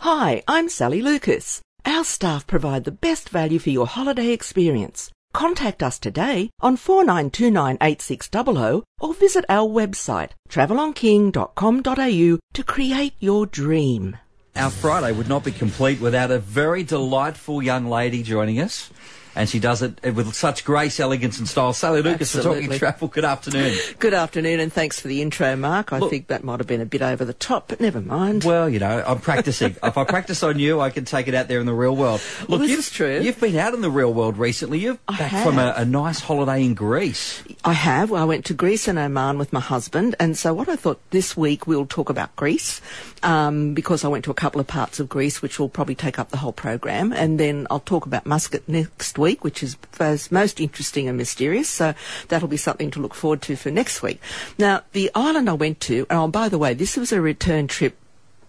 Hi, I'm Sally Lucas. Our staff provide the best value for your holiday experience. Contact us today on 49298600 or visit our website travelonking.com.au to create your dream. Our Friday would not be complete without a very delightful young lady joining us and she does it with such grace, elegance, and style. Sally Lucas for Talking Travel. Good afternoon. Good afternoon, and thanks for the intro, Mark. I Look, think that might have been a bit over the top, but never mind. Well, you know, I'm practicing. if I practice on you, I can take it out there in the real world. Look, well, is true. You've been out in the real world recently. You've I back have. from a, a nice holiday in Greece. I have. Well, I went to Greece and Oman with my husband, and so what I thought this week we'll talk about Greece um, because I went to a couple of parts of Greece, which will probably take up the whole program, and then I'll talk about Muscat next week, which is most interesting and mysterious. So that'll be something to look forward to for next week. Now, the island I went to, oh, by the way, this was a return trip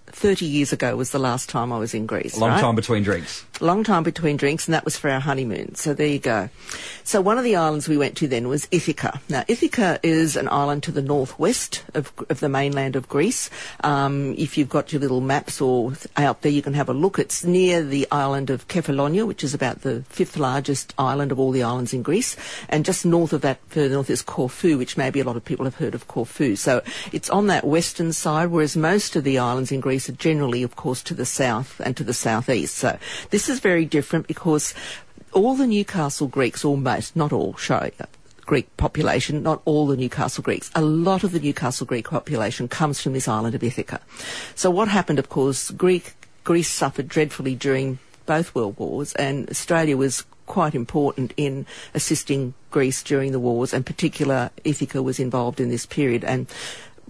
30 years ago was the last time I was in Greece. A long right? time between drinks. Long time between drinks, and that was for our honeymoon. So there you go. So one of the islands we went to then was Ithaca. Now, Ithaca is an island to the northwest of, of the mainland of Greece. Um, if you've got your little maps or out there, you can have a look. It's near the island of Kefalonia, which is about the fifth largest island of all the islands in Greece. And just north of that, further north, is Corfu, which maybe a lot of people have heard of Corfu. So it's on that western side, whereas most of the islands in Greece are generally, of course, to the south and to the southeast. So this is very different because all the Newcastle Greeks, almost, not all, show uh, Greek population, not all the Newcastle Greeks. A lot of the Newcastle Greek population comes from this island of Ithaca. So what happened, of course, Greek, Greece suffered dreadfully during both world wars, and Australia was quite important in assisting Greece during the wars, and particular Ithaca was involved in this period. And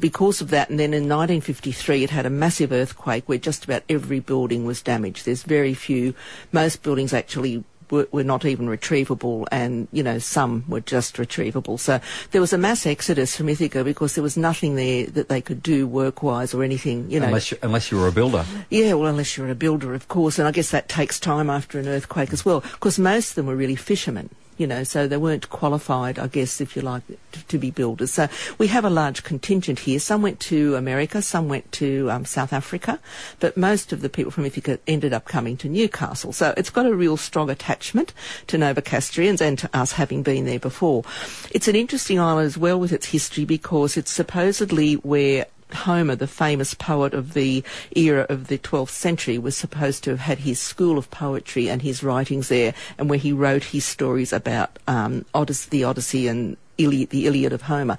because of that, and then in 1953 it had a massive earthquake where just about every building was damaged. There's very few, most buildings actually were, were, not even retrievable, and you know some were just retrievable. So there was a mass exodus from Ithaca because there was nothing there that they could do work-wise or anything. You know, unless you, unless you were a builder. Yeah, well, unless you're a builder, of course, and I guess that takes time after an earthquake as well. Because most of them were really fishermen you know, so they weren't qualified, I guess, if you like, to, to, be builders. So we have a large contingent here. Some went to America, some went to um, South Africa, but most of the people from Ithaca ended up coming to Newcastle. So it's got a real strong attachment to Novocastrians and to us having been there before. It's an interesting island as well with its history because it's supposedly where Homer, the famous poet of the era of the 12th century, was supposed to have had his school of poetry and his writings there, and where he wrote his stories about um, Odyssey, the Odyssey and Iliad, the Iliad of Homer.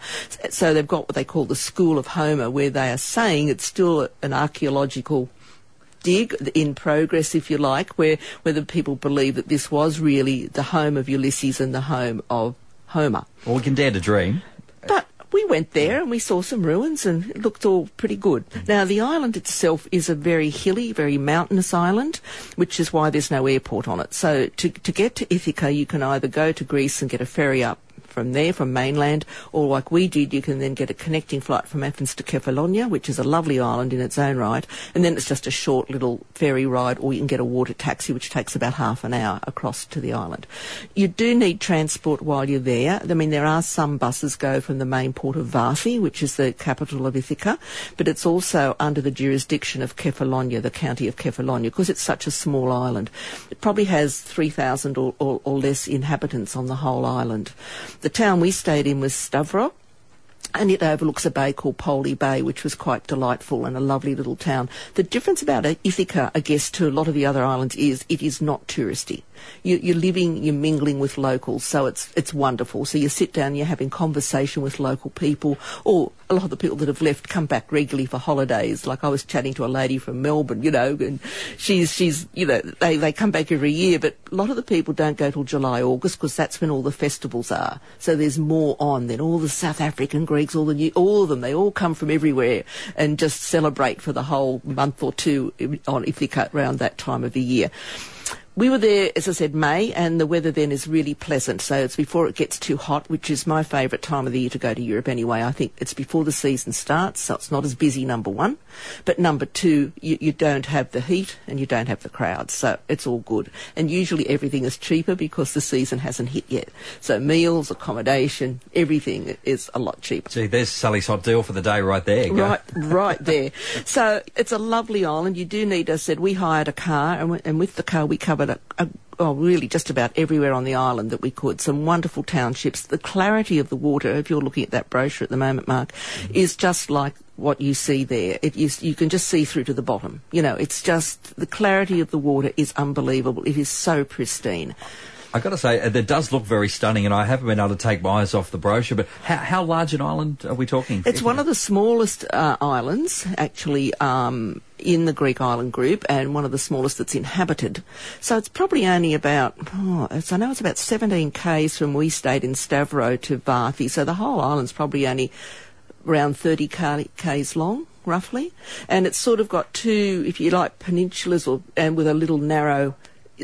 So they've got what they call the School of Homer, where they are saying it's still an archaeological dig in progress, if you like, where whether people believe that this was really the home of Ulysses and the home of Homer. Well, we can dare to dream. But we went there and we saw some ruins and it looked all pretty good. Mm. Now, the island itself is a very hilly, very mountainous island, which is why there's no airport on it. So to, to get to Ithaca, you can either go to Greece and get a ferry up from there, from mainland, or like we did, you can then get a connecting flight from Athens to Kefalonia, which is a lovely island in its own right, and then it's just a short little ferry ride, or you can get a water taxi, which takes about half an hour across to the island. You do need transport while you're there. I mean, there are some buses go from the main port of Vathi, which is the capital of Ithaca, but it's also under the jurisdiction of Kefalonia, the county of Kefalonia, because it's such a small island. It probably has 3,000 or, or, or less inhabitants on the whole island. The town we stayed in was Stavro, and it overlooks a bay called Poley Bay, which was quite delightful and a lovely little town. The difference about Ithaca, I guess, to a lot of the other islands is it is not touristy. You, are living, you're mingling with locals, so it's it's wonderful. So you sit down, you're having conversation with local people, or a lot of the people that have left come back regularly for holidays. Like I was chatting to a lady from Melbourne, you know, and she's she's you know they they come back every year, but a lot of the people don't go till July August because that's when all the festivals are. So there's more on than all the South African Greeks, all the new, all of them. They all come from everywhere and just celebrate for the whole month or two on Ithaca around that time of the year. We were there, as I said, May, and the weather then is really pleasant. So it's before it gets too hot, which is my favourite time of the year to go to Europe anyway. I think it's before the season starts, so it's not as busy, number one. But number two, you, you don't have the heat and you don't have the crowds, so it's all good. And usually everything is cheaper because the season hasn't hit yet. So meals, accommodation, everything is a lot cheaper. Gee, there's Sally's hot deal for the day right there. Right, right there. So it's a lovely island. You do need, as I said, we hired a car, and, and with the car we covered a, a oh, really just about everywhere on the island that we could. Some wonderful townships. The clarity of the water, if you're looking at that brochure at the moment, Mark, mm-hmm. is just like what you see there. It is, you can just see through to the bottom. You know, it's just the clarity of the water is unbelievable. It is so pristine. I've got to say, it does look very stunning, and I haven't been able to take my eyes off the brochure. But how, how large an island are we talking? It's one of the smallest uh, islands, actually. Um, in the Greek island group and one of the smallest that's inhabited. So it's probably only about, oh, I know it's about 17 k's from we stayed in Stavro to Vathi. So the whole island's probably only around 30 k's long roughly, and it's sort of got two, if you like, peninsulas or and with a little narrow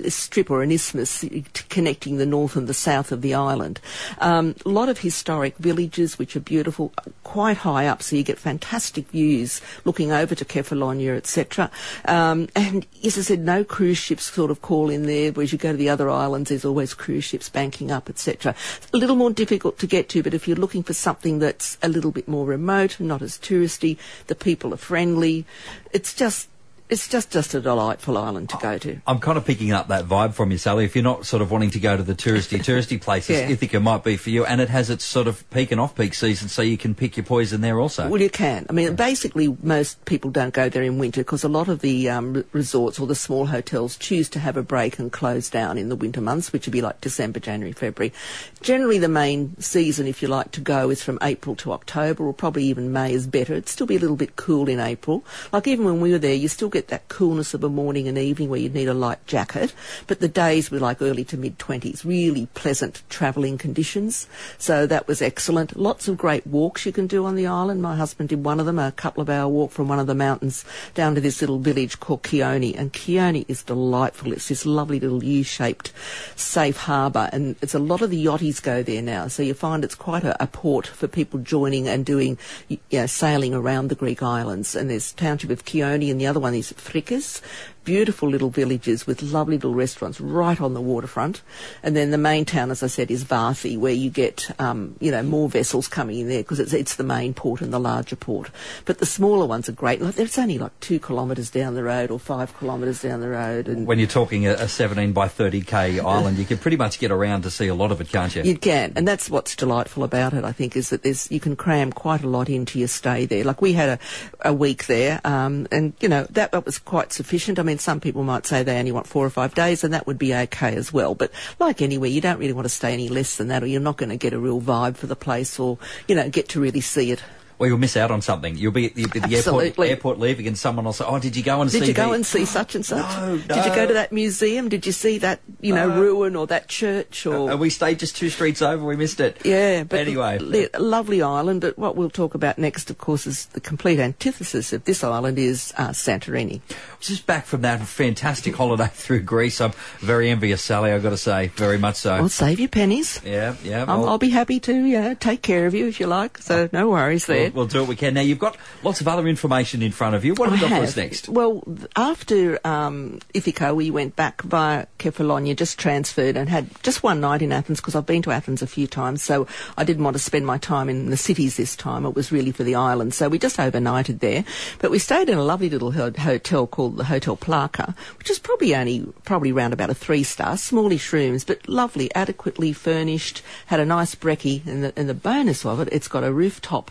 strip or an isthmus connecting the north and the south of the island. Um, a lot of historic villages which are beautiful, quite high up, so you get fantastic views looking over to Kefalonia, etc. Um, and as I said, no cruise ships sort of call in there, whereas you go to the other islands, there's always cruise ships banking up, etc. A little more difficult to get to, but if you're looking for something that's a little bit more remote, not as touristy, the people are friendly, it's just it's just, just a delightful island to go to. I'm kind of picking up that vibe from you, Sally. If you're not sort of wanting to go to the touristy, touristy places, yeah. Ithaca might be for you. And it has its sort of peak and off-peak season, so you can pick your poison there also. Well, you can. I mean, yeah. basically, most people don't go there in winter because a lot of the um, resorts or the small hotels choose to have a break and close down in the winter months, which would be like December, January, February. Generally, the main season, if you like to go, is from April to October, or probably even May is better. It'd still be a little bit cool in April. Like even when we were there, you still get that coolness of a morning and evening where you'd need a light jacket, but the days were like early to mid 20s, really pleasant travelling conditions. So that was excellent. Lots of great walks you can do on the island. My husband did one of them, a couple of hour walk from one of the mountains down to this little village called Kioni. And Kioni is delightful. It's this lovely little U-shaped safe harbour and it's a lot of the yachties go there now. So you find it's quite a, a port for people joining and doing, you know, sailing around the Greek islands. And there's township of Kioni and the other one is frikkes. Beautiful little villages with lovely little restaurants right on the waterfront. And then the main town, as I said, is Vathi, where you get, um, you know, more vessels coming in there because it's, it's the main port and the larger port. But the smaller ones are great. Like, it's only like two kilometres down the road or five kilometres down the road. And when you're talking a, a 17 by 30k island, you can pretty much get around to see a lot of it, can't you? You can, and that's what's delightful about it. I think is that there's you can cram quite a lot into your stay there. Like we had a, a week there, um, and you know that, that was quite sufficient. I mean, some people might say they only want four or five days, and that would be okay as well. But like anywhere, you don't really want to stay any less than that, or you're not going to get a real vibe for the place, or you know, get to really see it well, you'll miss out on something. You'll be at the, the airport, airport leaving, and someone will say, "Oh, did you go and did see? Did you go the... and see such and such? No, no. Did you go to that museum? Did you see that you know uh, ruin or that church? Or uh, we stayed just two streets over. We missed it. Yeah, but anyway, l- lovely island. But what we'll talk about next, of course, is the complete antithesis of this island is uh, Santorini. Just back from that fantastic holiday through Greece. I'm very envious, Sally. I've got to say, very much so. Well, save your pennies. Yeah, yeah. I'll, I'll be happy to yeah take care of you if you like. So no worries there. We'll, we'll do what we can now you've got lots of other information in front of you. What have you got for us next? Well, after um, Ithaca, we went back via Kefalonia, just transferred and had just one night in Athens because I've been to Athens a few times, so I didn't want to spend my time in the cities this time. It was really for the island, so we just overnighted there. But we stayed in a lovely little hotel called the Hotel Plaka, which is probably only probably around about a three star, smallish rooms, but lovely, adequately furnished. Had a nice brekkie, and the, and the bonus of it, it's got a rooftop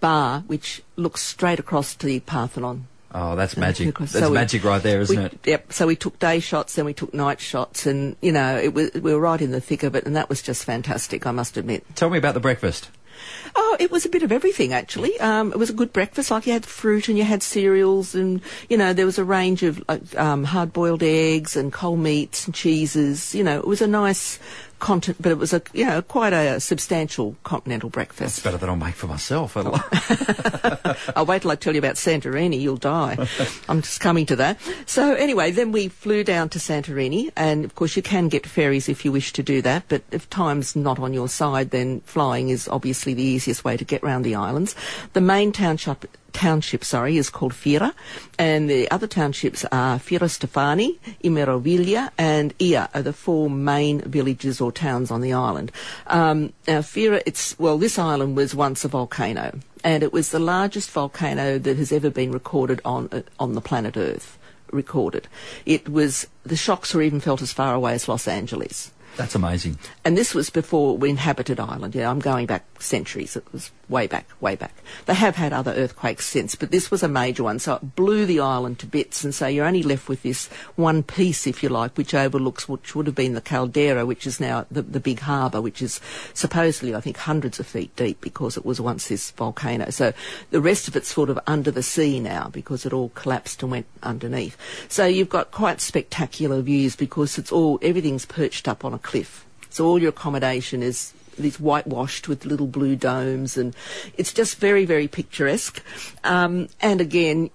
bar which looks straight across to the Parthenon. Oh, that's magic. That's so magic we, right there, isn't we, it? Yep. So we took day shots, then we took night shots, and you know, it was, we were right in the thick of it, and that was just fantastic. I must admit. Tell me about the breakfast. Oh, it was a bit of everything actually. Um, it was a good breakfast. Like you had fruit and you had cereals, and you know there was a range of um, hard-boiled eggs and cold meats and cheeses. You know, it was a nice content, but it was a you know quite a substantial continental breakfast. That's better than I'll make for myself. I'll wait till I tell you about Santorini. You'll die. I'm just coming to that. So anyway, then we flew down to Santorini, and of course you can get ferries if you wish to do that. But if time's not on your side, then flying is obviously the easiest way to get around the islands. The main township township, sorry, is called Fira, and the other townships are Firostefani, Imeroviglia, and Ia are the four main villages or towns on the island. Um, now, Fira, it's well, this island was once a volcano, and it was the largest volcano that has ever been recorded on uh, on the planet Earth. Recorded, it was the shocks were even felt as far away as Los Angeles. That's amazing. And this was before we inhabited Ireland. Yeah, I'm going back centuries. It was way back, way back. They have had other earthquakes since, but this was a major one. So it blew the island to bits, and so you're only left with this one piece, if you like, which overlooks which would have been the caldera, which is now the, the big harbour, which is supposedly, I think, hundreds of feet deep because it was once this volcano. So the rest of it's sort of under the sea now because it all collapsed and went underneath. So you've got quite spectacular views because it's all everything's perched up on a cliff. So all your accommodation is these whitewashed with little blue domes, and it's just very, very picturesque. Um, and again,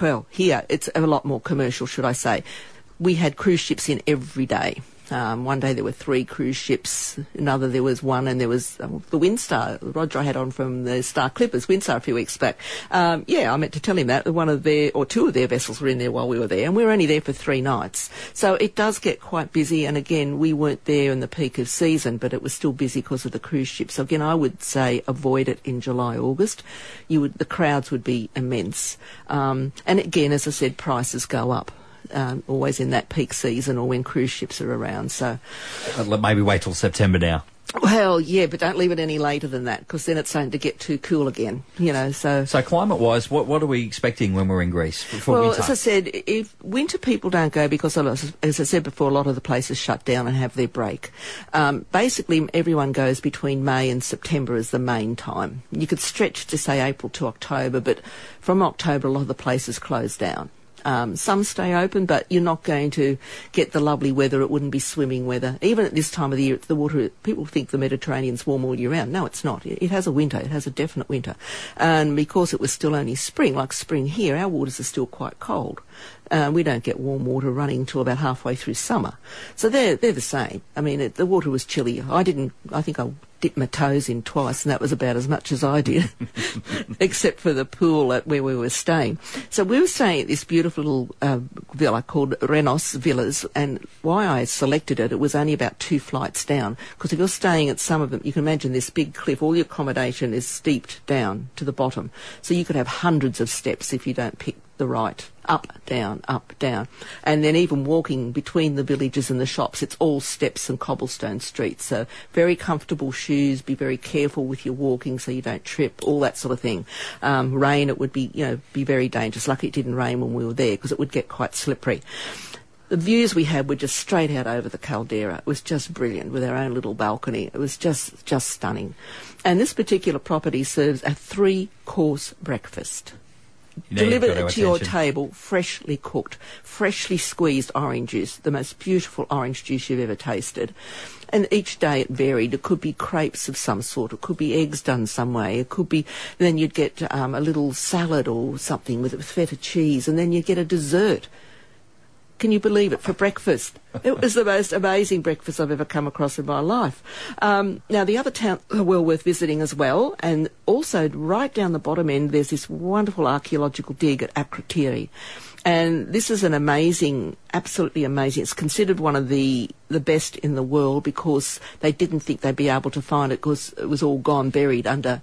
well, here it's a lot more commercial, should I say. We had cruise ships in every day. Um, one day there were three cruise ships, another there was one, and there was uh, the Windstar. Roger I had on from the Star Clippers, Windstar, a few weeks back. Um, yeah, I meant to tell him that one of their or two of their vessels were in there while we were there, and we were only there for three nights. So it does get quite busy. And again, we weren't there in the peak of season, but it was still busy because of the cruise ships. So again, I would say avoid it in July, August. You would the crowds would be immense. Um, and again, as I said, prices go up um, always in that peak season or when cruise ships are around. So maybe wait till September now. Well, yeah, but don't leave it any later than that because then it's starting to get too cool again. You know, so so climate-wise, what what are we expecting when we're in Greece well, winter? as I said, if winter people don't go because, as I said before, a lot of the places shut down and have their break. Um, basically, everyone goes between May and September as the main time. You could stretch to say April to October, but from October, a lot of the places close down. Um, some stay open, but you're not going to get the lovely weather. It wouldn't be swimming weather. Even at this time of the year, the water, people think the Mediterranean's warm all year round. No, it's not. It, has a winter. It has a definite winter. And because it was still only spring, like spring here, our waters are still quite cold. We don't get warm water running until about halfway through summer. So they're, they're the same. I mean, it, the water was chilly. I didn't, I think I my toes in twice, and that was about as much as I did, except for the pool at where we were staying. So we were staying at this beautiful little uh, villa called Renos Villas, and why I selected it, it was only about two flights down. Because if you're staying at some of them, you can imagine this big cliff, all your accommodation is steeped down to the bottom. So you could have hundreds of steps if you don't pick the right, up, down, up, down. And then even walking between the villages and the shops, it's all steps and cobblestone streets. So very comfortable shoes, be very careful with your walking so you don't trip, all that sort of thing. Um, rain, it would be, you know, be very dangerous. Lucky it didn't rain when we were there because it would get quite slippery. The views we had were just straight out over the caldera. It was just brilliant with our own little balcony. It was just, just stunning. And this particular property serves a three course breakfast delivered to your table freshly cooked, freshly squeezed orange juice, the most beautiful orange juice you've ever tasted. And each day it varied. It could be crepes of some sort. It could be eggs done some way. It could be, then you'd get um, a little salad or something with, with feta cheese, and then you'd get a dessert can you believe it, for breakfast. it was the most amazing breakfast I've ever come across in my life. Um, now, the other towns are well worth visiting as well, and also right down the bottom end, there's this wonderful archaeological dig at Akrotiri. And this is an amazing, absolutely amazing. It's considered one of the, the best in the world because they didn't think they'd be able to find it because it was all gone buried under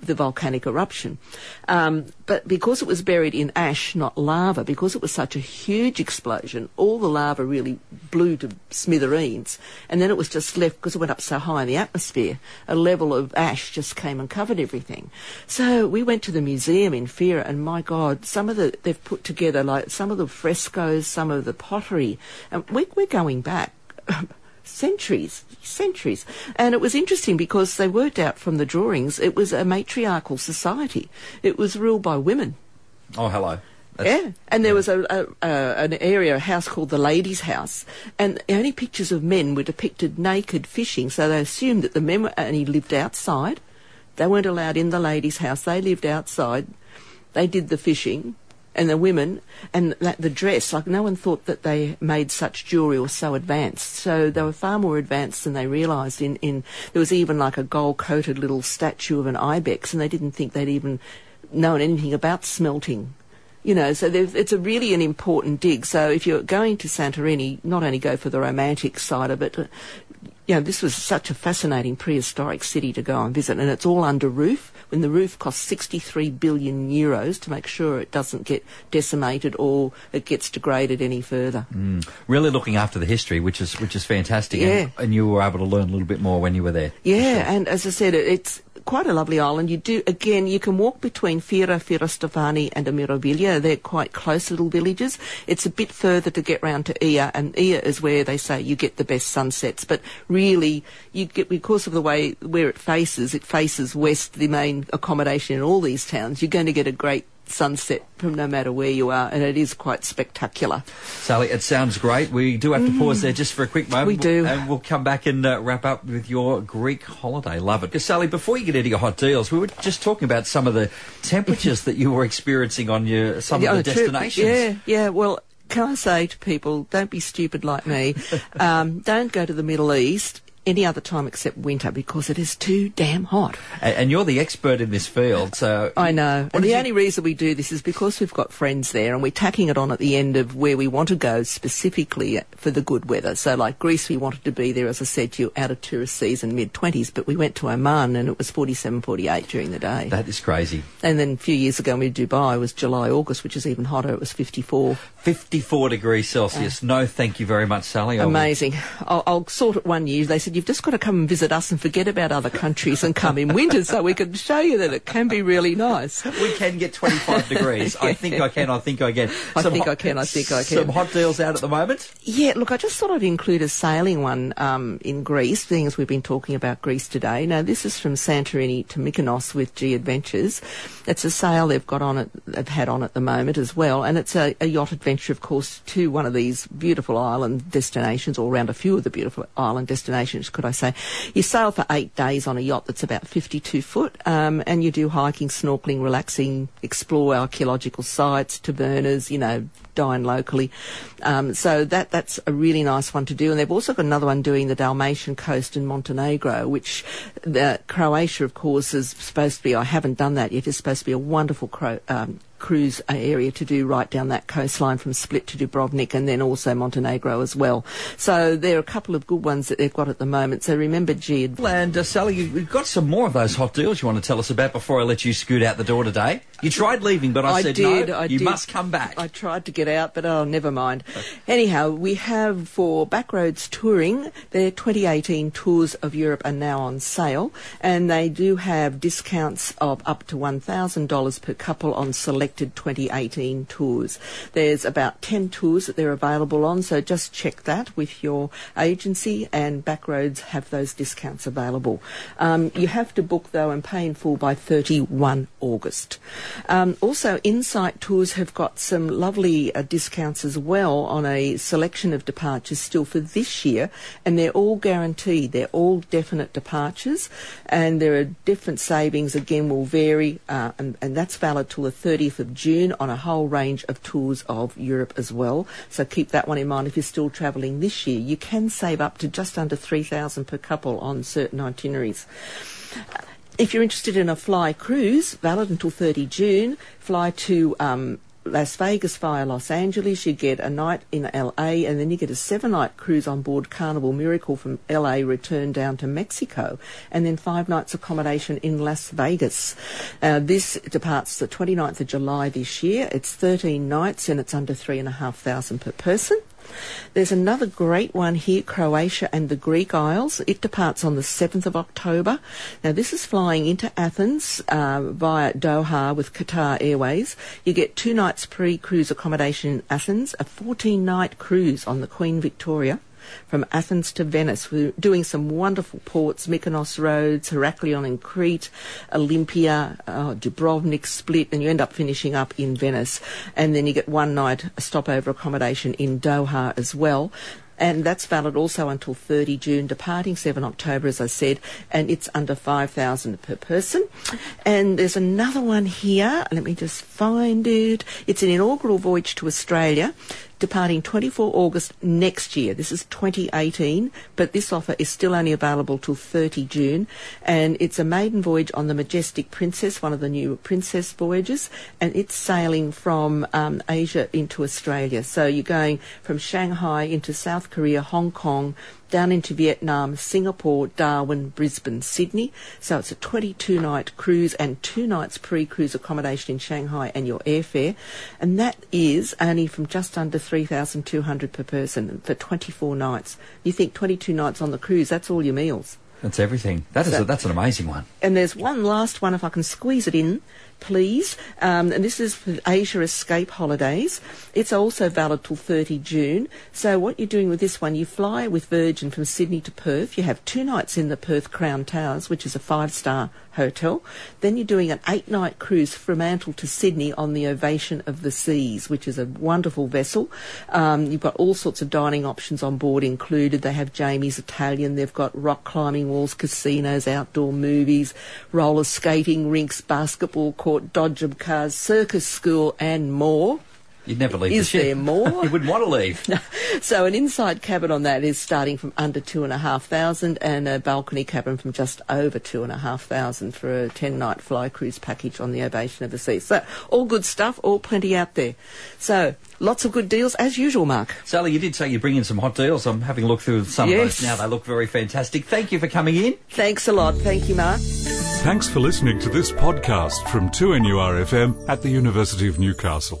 the volcanic eruption. Um, but because it was buried in ash, not lava, because it was such a huge explosion, all the lava really blew to smithereens. And then it was just left, because it went up so high in the atmosphere, a level of ash just came and covered everything. So we went to the museum in Fira, and my God, some of the, they've put together like some of the frescoes, some of the pottery, and we, we're going back. centuries, centuries. And it was interesting because they worked out from the drawings it was a matriarchal society. It was ruled by women. Oh, hello. That's, yeah, and there was a, a, a, an area, a house called the Ladies' House, and the only pictures of men were depicted naked fishing. So they assumed that the men were, and lived outside. They weren't allowed in the ladies' house. They lived outside. They did the fishing, and the women and that, the dress. Like no one thought that they made such jewelry or so advanced. So they were far more advanced than they realised. In in there was even like a gold coated little statue of an ibex, and they didn't think they'd even known anything about smelting you know, so it's a really an important dig. So if you're going to Santorini, not only go for the romantic side of it, uh, you know, this was such a fascinating prehistoric city to go and visit, and it's all under roof. When the roof costs 63 billion euros to make sure it doesn't get decimated or it gets degraded any further. Mm. Really looking after the history, which is which is fantastic. Yeah. And, and, you were able to learn a little bit more when you were there. Yeah, sure. and as I said, it's quite a lovely island. You do again. You can walk between Fira, Firostefani, and Amiroviglia. They're quite close little villages. It's a bit further to get round to Oia, and Oia is where they say you get the best sunsets. But really, you get because of the way where it faces. It faces west, the main accommodation in all these towns. You're going to get a great sunset from no matter where you are, and it is quite spectacular. Sally, it sounds great. We do have to mm. pause there just for a quick moment. We do. And we'll come back and uh, wrap up with your Greek holiday. Love it. Because, Sally, before you get into your hot deals, we were just talking about some of the temperatures that you were experiencing on your some yeah, of the destinations. Yeah, yeah. Well, can I say to people, don't be stupid like me. um, don't go to the Middle East any other time except winter because it is too damn hot. And, and you're the expert in this field, so I know. And the only reason we do this is because we've got friends there, and we're tacking it on at the end of where we want to go specifically for the good weather. So, like Greece, we wanted to be there, as I said to you, out of tourist season, mid twenties, but we went to Oman and it was 47, 48 during the day. That is crazy. And then a few years ago, we Dubai. It was July, August, which is even hotter. It was 54. 54 degrees Celsius. Uh, no, thank you very much, Sally. Amazing. I'll, I'll sort it one year. They said you've just got to come and visit us and forget about other countries and come in winter so we can show you that it can be really nice. We can get 25 degrees. I think I can, I think I can. I think hot, I can, I think I can. Some hot deals out at the moment? Yeah, look, I just thought I'd include a sailing one um, in Greece, being as we've been talking about Greece today. Now, this is from Santorini to Mykonos with G Adventures. It's a sail they've got on it, they've had on at the moment as well, and it's a, a yacht adventure, of course, to one of these beautiful island destinations, or around a few of the beautiful island destinations, could I say. You sail for eight days on a yacht that's about 52 foot, um, and you do hiking, snorkeling, relaxing, explore archaeological sites, tavernas, you know, dine locally. Um, so that that's a really nice one to do. And they've also got another one doing the Dalmatian coast in Montenegro, which the Croatia, of course, is supposed to be. I haven't done that yet. It's supposed to be a wonderful cro- um, cruise area to do right down that coastline from Split to Dubrovnik and then also Montenegro as well. So there are a couple of good ones that they've got at the moment. So remember Jid. And uh, Sally, you've got some more of those hot deals you want to tell us about before I let you scoot out the door today. You tried leaving, but I, I said did, no, I you did. must come back. I tried to get out, but oh, never mind. Anyhow, we have for Backroads Touring, their 2018 tours of Europe are now on sale, and they do have discounts of up to $1,000 per couple on selected 2018 tours. There's about 10 tours that they're available on, so just check that with your agency, and Backroads have those discounts available. Um, you have to book, though, and pay in full by 31 August. Um, also, Insight Tours have got some lovely uh, discounts as well on a selection of departures still for this year, and they're all guaranteed. They're all definite departures, and there are different savings. Again, will vary, uh, and, and that's valid till the 30th of June on a whole range of tours of Europe as well. So keep that one in mind if you're still travelling this year. You can save up to just under 3,000 per couple on certain itineraries. If you're interested in a fly cruise, valid until 30 June, fly to um, Las Vegas via Los Angeles. You get a night in LA, and then you get a seven night cruise on board Carnival Miracle from LA, return down to Mexico, and then five nights accommodation in Las Vegas. Uh, this departs the 29th of July this year. It's 13 nights, and it's under three and a half thousand per person. There's another great one here, Croatia and the Greek Isles. It departs on the 7th of October. Now, this is flying into Athens uh, via Doha with Qatar Airways. You get two nights pre-cruise accommodation in Athens, a 14-night cruise on the Queen Victoria, from Athens to Venice. We're doing some wonderful ports, Mykonos Rhodes, Heraklion in Crete, Olympia, uh, Dubrovnik, Split, and you end up finishing up in Venice. And then you get one night stopover accommodation in Doha as well and that's valid also until 30 June, departing 7 October, as I said, and it's under 5,000 per person. And there's another one here. Let me just find it. It's an inaugural voyage to Australia departing 24 August next year. This is 2018, but this offer is still only available till 30 June, and it's a maiden voyage on the Majestic Princess, one of the new Princess voyages, and it's sailing from um, Asia into Australia. So you're going from Shanghai into South Korea, Hong Kong, down into Vietnam, Singapore, Darwin, Brisbane, Sydney. So it's a 22 night cruise and two nights pre cruise accommodation in Shanghai and your airfare. And that is only from just under 3,200 per person for 24 nights. You think 22 nights on the cruise, that's all your meals. That's everything. That is so, a, that's an amazing one. And there's one last one, if I can squeeze it in please. Um, and this is for Asia Escape holidays. It's also valid till 30 June. So what you're doing with this one, you fly with Virgin from Sydney to Perth. You have two nights in the Perth Crown Towers, which is a five-star hotel. Then you're doing an eight-night cruise from Fremantle to Sydney on the Ovation of the Seas, which is a wonderful vessel. Um, you've got all sorts of dining options on board included. They have Jamie's Italian. They've got rock climbing walls, casinos, outdoor movies, roller skating rinks, basketball court, dodgeball cars, circus school, and more. You'd never leave is the there more? you wouldn't want to leave. so an inside cabin on that is starting from under two and a half thousand, and a balcony cabin from just over two and a half thousand for a ten night fly cruise package on the Ovation of the Sea. So all good stuff, all plenty out there. So lots of good deals as usual, Mark. Sally, you did say you bring in some hot deals. I'm having a look through some yes. of those now. They look very fantastic. Thank you for coming in. Thanks a lot. Thank you, Mark. Thanks for listening to this podcast from 2NURFM at the University of Newcastle.